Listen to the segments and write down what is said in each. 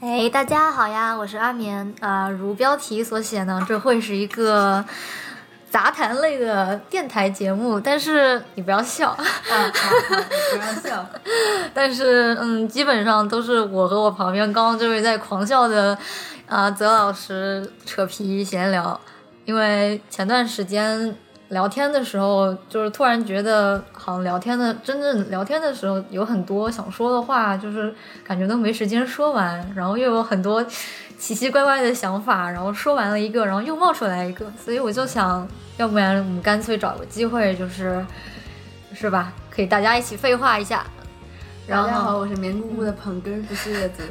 哎，大家好呀，我是阿棉啊、如标题所写呢，这会是一个杂谈类的电台节目，但是你不要笑，啊，不要笑。但是嗯，基本上都是我和我旁边刚刚这位在狂笑的啊、泽老师扯皮闲聊，因为前段时间聊天的时候，就是突然觉得好像聊天的真正聊天的时候有很多想说的话，就是感觉都没时间说完，然后又有很多奇奇怪怪的想法，然后说完了一个，然后又冒出来一个，所以我就想，要不然我们干脆找个机会，就是是吧，可以大家一起废话一下。然后大家好，我是棉姑姑的捧哏，不是叶子，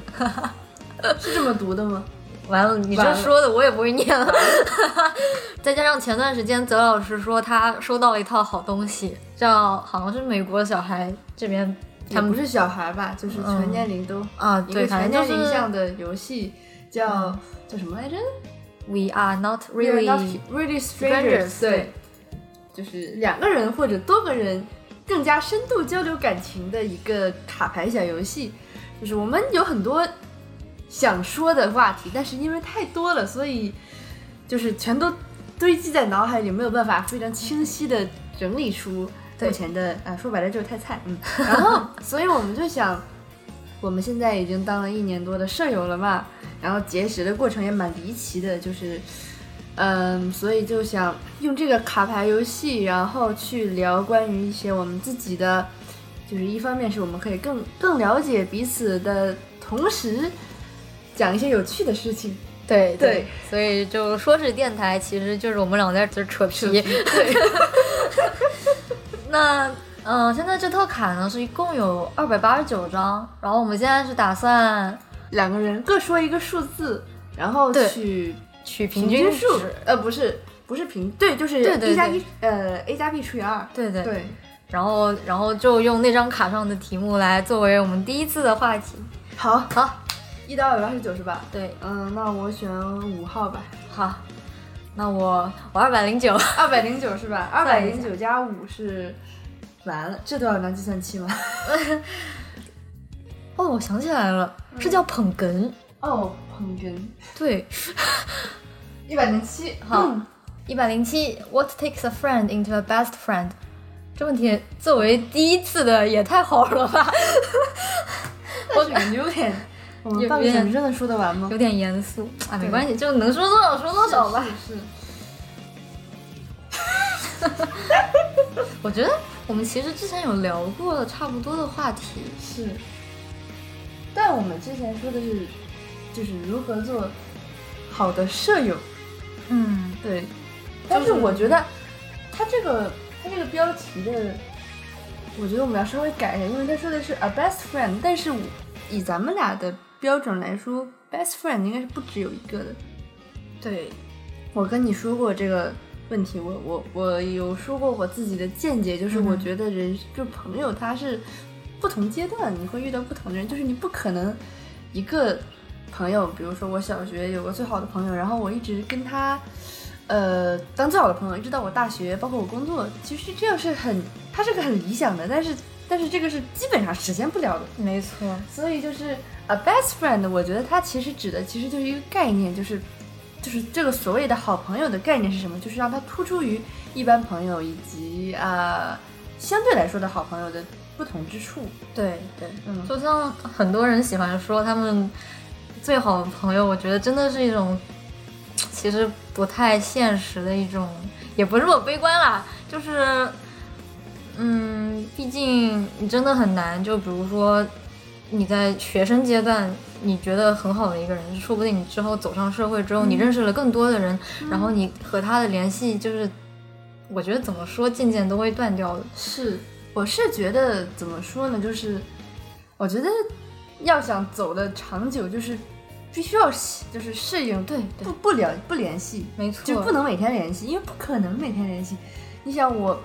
是这么读的吗？完了，你这说的我也不会念了。再加上前段时间泽老师说他收到了一套好东西，叫好像是美国小孩这边他们不是小孩吧，就是全年龄都啊，对，全年龄向的游戏，叫叫什么来着 We are not really really strangers，strangers。对，就是两个人或者多个人更加深度交流感情的一个卡牌小游戏。就是我们有很多想说的话题，但是因为太多了，所以就是全都堆积在脑海里，没有办法非常清晰的整理出目前的啊，说白了就是太菜。嗯，然后所以我们就想。我们现在已经当了一年多的舍友了嘛，然后结识的过程也蛮离奇的，就是，嗯，所以就想用这个卡牌游戏，然后去聊关于一些我们自己的，就是一方面是我们可以更更了解彼此的同时，讲一些有趣的事情。对对，所以就说是电台，其实就是我们俩在这扯皮。对，那嗯、呃现在这套卡呢是一共有二百八十九张，然后我们现在是打算两个人各说一个数字，然后对取取平均数。，呃，不是不是平，对，就是对对对一加一，呃，a 加 b 除以二。对对对，然后然后就用那张卡上的题目来作为我们第一次的话题。好，好，一到二百八十九是吧？对，嗯，那我选五号吧。好，那我我二百零九，二百零九是吧？二百零九加五是，完了，这都要拿计算器吗？哦，我想起来了，是叫捧哏。哦，捧哏，对，一百零七，好，一百零七，What takes a friend into a best friend？这问题作为第一次的也太好了吧，我感觉有点，我们半个小时真的说得完吗？有点严肃啊，没关系，就能说多少说多少吧。是是，我觉得我们其实之前有聊过了差不多的话题，是是。但我们之前说的是，就是如何做好的舍友，嗯，对。但是我觉得，他这个他这个标题的，我觉得我们要稍微改一下，因为他说的是 a best friend，但是以咱们俩的标准来说，best friend 应该是不只有一个的。对，我跟你说过这个问题，我我我有说过我自己的见解，就是我嗯觉得人、就朋友他是不同阶段你会遇到不同的人，就是你不可能一个朋友，比如说我小学有个最好的朋友，然后我一直跟他呃当最好的朋友，一直到我大学，包括我工作，其实这样是很，他是个很理想的，但是但是这个是基本上实现不了的。没错，所以就是 a best friend，我觉得它其实指的其实就是一个概念，就是就是这个所谓的好朋友的概念是什么？就是让它突出于一般朋友以及啊、呃相对来说的好朋友的不同之处。对对，嗯就像很多人喜欢说他们最好的朋友，我觉得真的是一种其实不太现实的一种，也不是我悲观啦，就是嗯，毕竟你真的很难，就比如说你在学生阶段。你觉得很好的一个人，说不定你之后走上社会之后，你认识了更多的人，然后你和他的联系就是，我觉得怎么说，渐渐都会断掉的。是，我是觉得怎么说呢？就是我觉得要想走的长久，就是必须要就是适应对对不不联不联系，没错，就不能每天联系，因为不可能每天联系。你想我，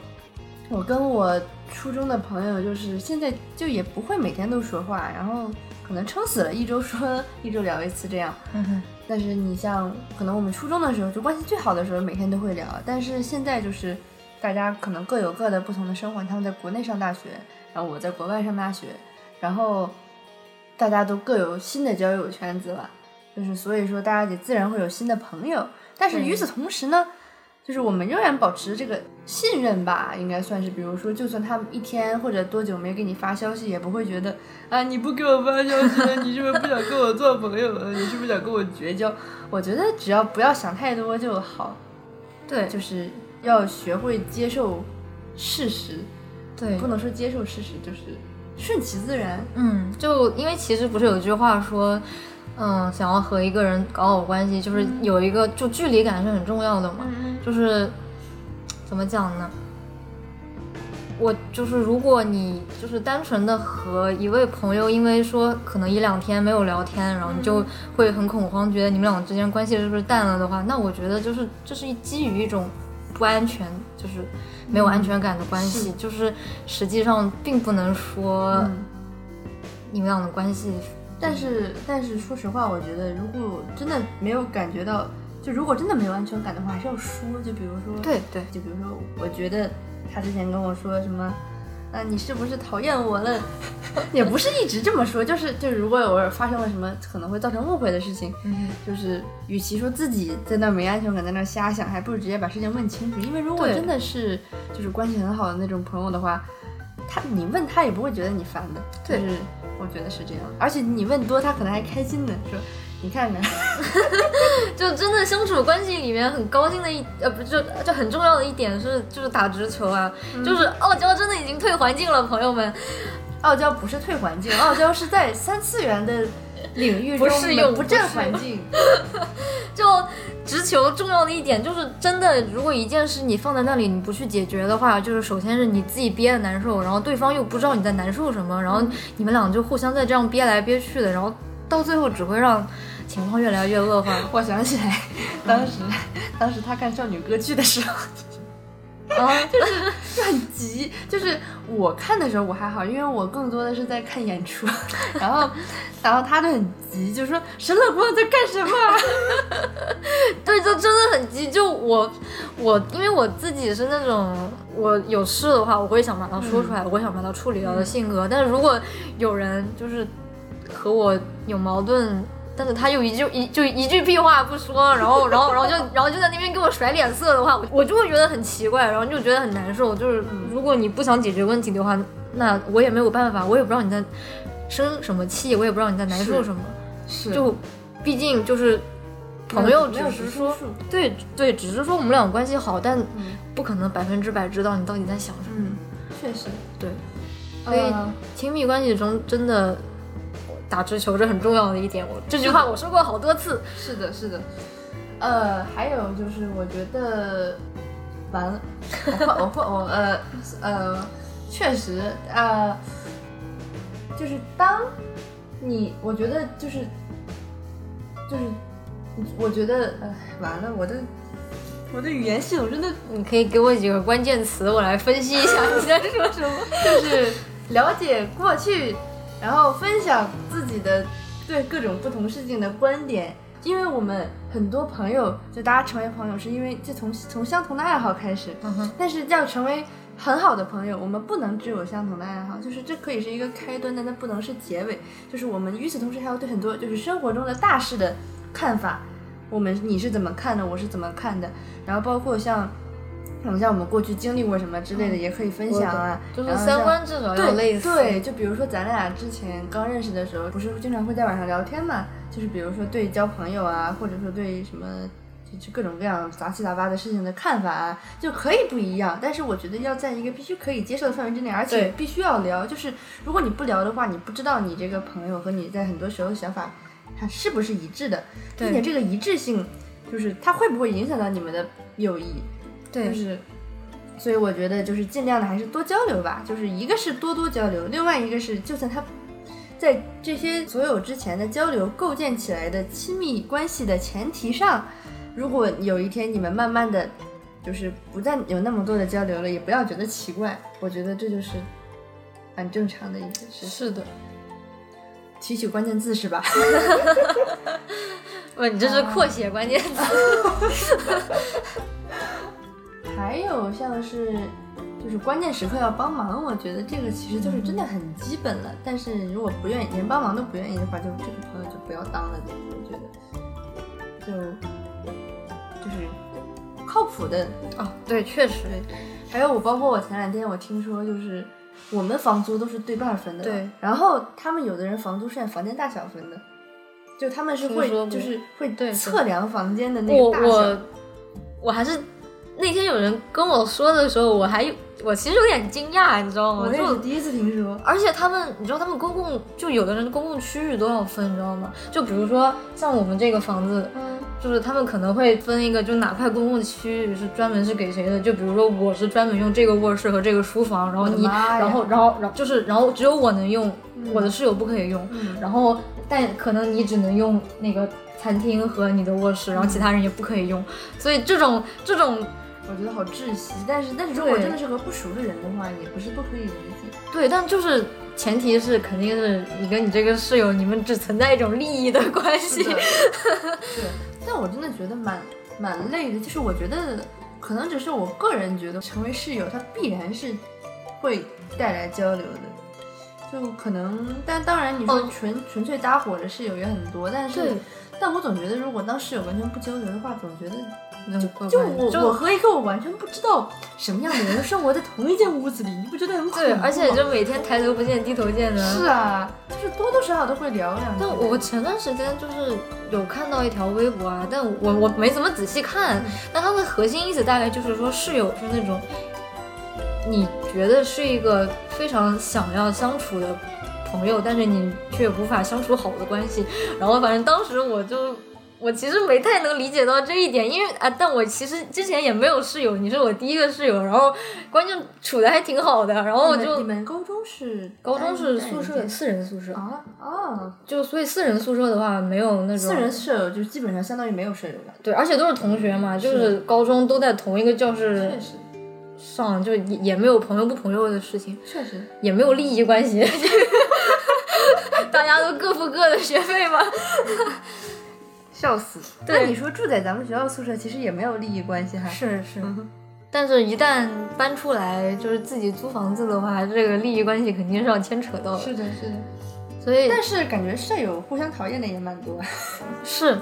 我跟我初中的朋友，就是现在就也不会每天都说话，然后可能撑死了一周说一周聊一次这样。但是你像可能我们初中的时候就关系最好的时候，每天都会聊，但是现在就是大家可能各有各的不同的生活，他们在国内上大学，然后我在国外上大学，然后大家都各有新的交友圈子了，就是所以说大家也自然会有新的朋友。但是与此同时呢，就是我们仍然保持这个信任吧，应该算是。比如说，就算他们一天或者多久没给你发消息，也不会觉得啊你不给我发消息，你是不是不想跟我做朋友了？你是不是想跟我绝交？我觉得只要不要想太多就好。对，就是要学会接受事实，对，不能说接受事实，就是顺其自然。嗯，就因为其实不是有句话说，嗯，想要和一个人搞好关系，就是有一个就距离感是很重要的嘛。嗯就是怎么讲呢？我就是，如果你就是单纯的和一位朋友，因为说可能一两天没有聊天，然后你就会很恐慌，觉得你们俩之间关系是不是淡了的话，那我觉得就是这是基于一种不安全，就是没有安全感的关系，就是实际上并不能说嗯。你们俩的关系，但是，但是说实话，我觉得如果真的没有感觉到，就如果真的没有安全感的话，还是要说。就比如说，对对，就比如说，我觉得他之前跟我说什么，啊，你是不是讨厌我了？也不是一直这么说，就是就是，如果偶尔发生了什么可能会造成误会的事情，嗯，就是与其说自己在那儿没安全感，在那儿瞎想，还不如直接把事情问清楚。因为如果真的是就是关系很好的那种朋友的话，他你问他也不会觉得你烦的。对就是我觉得是这样。而且你问多，他可能还开心呢，说你看看，就真的相处关系里面很高兴的一呃不就就很重要的一点是就是打直球啊，就是傲娇真的已经退环境了，朋友们，傲娇不是退环境，傲娇是在三次元的领域中不适用不占不适用环境。就直球重要的一点就是真的，如果一件事你放在那里你不去解决的话，就是首先是你自己憋的难受，然后对方又不知道你在难受什么，然后你们俩就互相在这样憋来憋去的，然后到最后只会让情况越来越恶化。我想起来，当时当时他看少女歌剧的时候。啊，就很急，就是我看的时候我还好，因为我更多的是在看演出，然后，然后他就很急，就说沈乐光在干什么？对，就真的很急。就我，我因为我自己是那种，我有事的话，我会想把它说出来，我会想把它处理掉的性格。但是如果有人就是和我有矛盾，但是他又一句一就一句屁话不说，然后然后然后就 然后就在那边给我甩脸色的话，我我就会觉得很奇怪，然后就觉得很难受。就是如果你不想解决问题的话，那我也没有办法，我也不知道你在生什么气，我也不知道你在难受什么。是就毕竟就是朋友，只是说，对对，只是说我们俩关系好，但嗯不可能百分之百知道你到底在想什么。嗯，确实，对，所以呃亲密关系中真的打直球这很重要的一点。我这句话我说过好多次。是的，是的，呃，还有就是我觉得完了，我会我换我呃呃，确实呃，就是当你我觉得就是就是我觉得呃完了，我的我的语言系统真的你可以给我几个关键词，我来分析一下 你在说什么。就是了解过去，然后分享自己的对各种不同事情的观点。因为我们很多朋友，就大家成为朋友，是因为就从从相同的爱好开始。但是要成为很好的朋友，我们不能只有相同的爱好，就是这可以是一个开端，但它不能是结尾。就是我们与此同时还要对很多就是生活中的大事的看法，我们你是怎么看的，我是怎么看的，然后包括像。嗯，像我们过去经历过什么之类的，也可以分享啊。就三观至少要对类似。对，就比如说咱俩之前刚认识的时候，不是经常会在网上聊天嘛？就是比如说对交朋友啊，或者说对什么就就各种各样杂七杂八的事情的看法啊，就可以不一样。但是我觉得要在一个必须可以接受的范围之内，而且必须要聊。就是如果你不聊的话，你不知道你这个朋友和你在很多时候的想法，它是不是一致的，并且这个一致性，就是它会不会影响到你们的友谊？就是，所以我觉得就是尽量的还是多交流吧。就是一个是多多交流，另外一个是就算他在这些所有之前的交流构建起来的亲密关系的前提上，如果有一天你们慢慢的就是不再有那么多的交流了，也不要觉得奇怪。我觉得这就是很正常的一件事。是的。提取关键字是吧？不，你这是扩写关键词。还有像是就是关键时刻要帮忙，我觉得这个其实就是真的很基本了。但是如果不愿意，连帮忙都不愿意的话，就这个朋友就不要当了。我觉得，就就是靠谱的哦，对，确实，还有我包括我前两天我听说就是。我们房租都是对半分的，对。然后他们有的人房租是按房间大小分的，就他们是会就是会测量房间的那个大小。我我我还是那天有人跟我说的时候，我还我其实有点惊讶，你知道吗？我也是第一次听说。而且他们，你知道他们公共就有的人公共区域都要分，你知道吗？就比如说像我们这个房子，嗯。就是他们可能会分一个，就哪块公共区域是专门是给谁的。就比如说我是专门用这个卧室和这个书房，然后你，然后然后然后就是然后只有我能用，我的室友不可以用。然后但可能你只能用那个餐厅和你的卧室，然后其他人也不可以用。所以这种这种我觉得好窒息。但是但是如果真的是和不熟的人的话，也不是不可以理解。对，但就是前提是肯定是你跟你这个室友，你们只存在一种利益的关系。对。但我真的觉得蛮蛮累的，就是我觉得可能只是我个人觉得，成为室友他必然是会带来交流的，就可能，但当然你说纯纯粹搭伙的室友也很多，但是，但我总觉得如果当室友完全不交流的话，总觉得。就我我和一个我完全不知道什么样的人生活在同一间屋子里，你不觉得很恐怖对，而且就每天抬头不见低头见的。是啊，就是多多少少都会聊两句。但我前段时间就是有看到一条微博啊，但我我没怎么仔细看。但它的核心意思大概就是说，室友是那种你觉得是一个非常想要相处的朋友，但是你却无法相处好的关系。然后反正当时我就。我其实没太能理解到这一点，因为啊，但我其实之前也没有室友，你是我第一个室友，然后关键处的还挺好的，然后我就你们高中是高中是宿舍四人宿舍啊啊，就所以四人宿舍的话没有那种四人舍友就基本上相当于没有舍友了，对，而且都是同学嘛，就是高中都在同一个教室上，就也也没有朋友不朋友的事情，确实。也没有利益关系，大家都各付各的学费吗。笑死！那你说住在咱们学校宿舍，其实也没有利益关系哈。是是，但是，一旦搬出来就是自己租房子的话，这个利益关系肯定是要牵扯到的。是的，是的。所以，但是感觉舍友互相讨厌的也蛮多。是，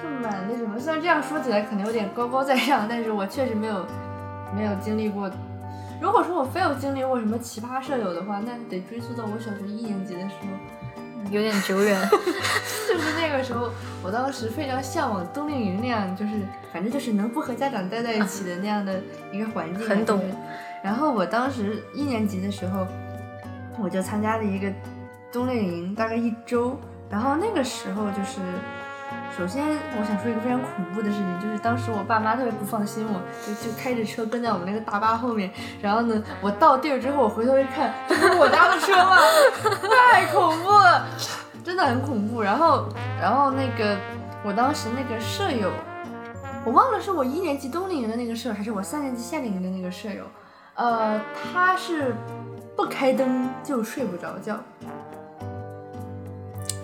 就蛮那什么。虽然这样说起来可能有点高高在上，但是我确实没有没有经历过。如果说我非要经历过什么奇葩舍友的话，那得追溯到我小学一年级的时候。有点久远，就是那个时候，我当时非常向往冬令营那样，就是反正就是能不和家长待在一起的那样的一个环境。很懂。然后我当时一年级的时候，我就参加了一个冬令营，大概一周。然后那个时候就是。首先，我想说一个非常恐怖的事情，就是当时我爸妈特别不放心我，就就开着车跟在我们那个大巴后面。然后呢，我到地儿之后，我回头一看，这不是我家的车吗？太恐怖了，真的很恐怖。然后，然后那个我当时那个舍友，我忘了是我一年级冬令营的那个舍友，还是我三年级夏令营的那个舍友。呃，他是不开灯就睡不着觉。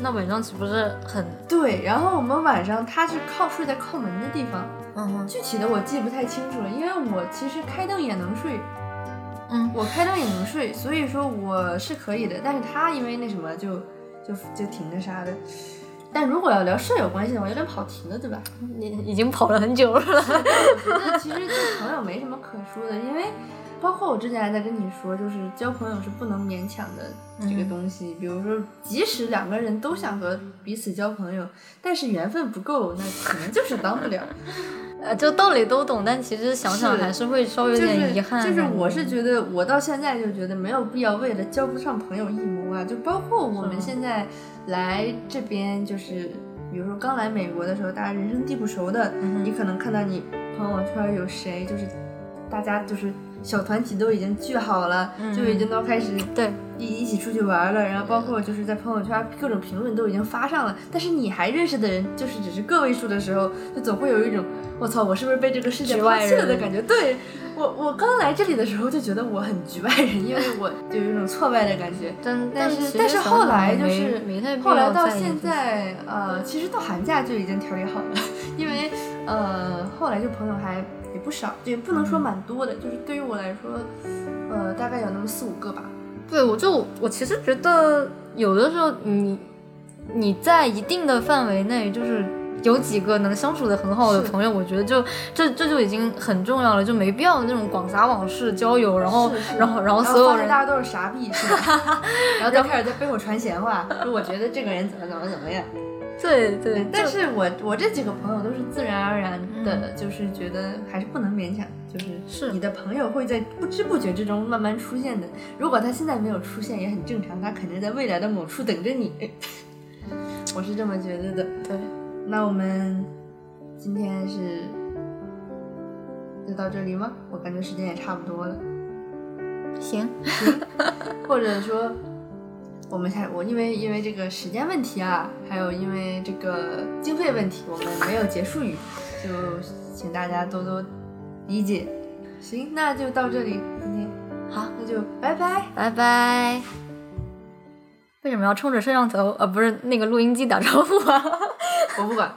那晚上岂不是很对？然后我们晚上他是靠睡在靠门的地方，嗯，具体的我记不太清楚了，因为我其实开灯也能睡，嗯，我开灯也能睡，所以说我是可以的。但是他因为那什么就就就挺那啥的。但如果要聊舍友关系的话，有点跑题了，对吧？你已经跑了很久了。我觉得其实对朋友没什么可说的，因为。包括我之前还在跟你说，就是交朋友是不能勉强的这个东西。比如说，即使两个人都想和彼此交朋友，但是缘分不够，那可能就是当不了。呃，就道理都懂，但其实想想还是会稍微有点遗憾。就是我是觉得，我到现在就觉得没有必要为了交不上朋友一谋啊。就包括我们现在来这边，就是比如说刚来美国的时候，大家人生地不熟的，你可能看到你朋友圈有谁，就是大家就是。小团体都已经聚好了，就已经都开始对一一起出去玩了，然后包括就是在朋友圈各种评论都已经发上了，但是你还认识的人就是只是个位数的时候，就总会有一种我操，我是不是被这个世界抛弃了的感觉？对我，我刚来这里的时候就觉得我很局外人，因为我就有一种挫败的感觉。但但是但是后来就是后来到现在，呃，其实到寒假就已经调理好了，因为呃后来就朋友还。也不少，也不能说蛮多的，就是对于我来说，呃，大概有那么四五个吧。对，我就我其实觉得有的时候你你在一定的范围内，就是有几个能相处的很好的朋友，我觉得就这这就已经很重要了，就没必要那种广撒网式交友，然后然后然后所有人大家都是傻逼是吧？然后就开始在背后传闲话，说我觉得这个人怎么怎么怎么样。对对，但是我我这几个朋友都是自然而然的，就是觉得还是不能勉强，就是是你的朋友会在不知不觉之中慢慢出现的。如果他现在没有出现也很正常，他肯定在未来的某处等着你。我是这么觉得的。对，那我们今天是就到这里吗？我感觉时间也差不多了。行，或者说，我们下我因为因为这个时间问题啊，还有因为这个经费问题，我们没有结束语，就请大家多多理解。行，那就到这里，今天好，那就拜拜。拜拜。为什么要冲着摄像头呃不是那个录音机打招呼啊？我不管。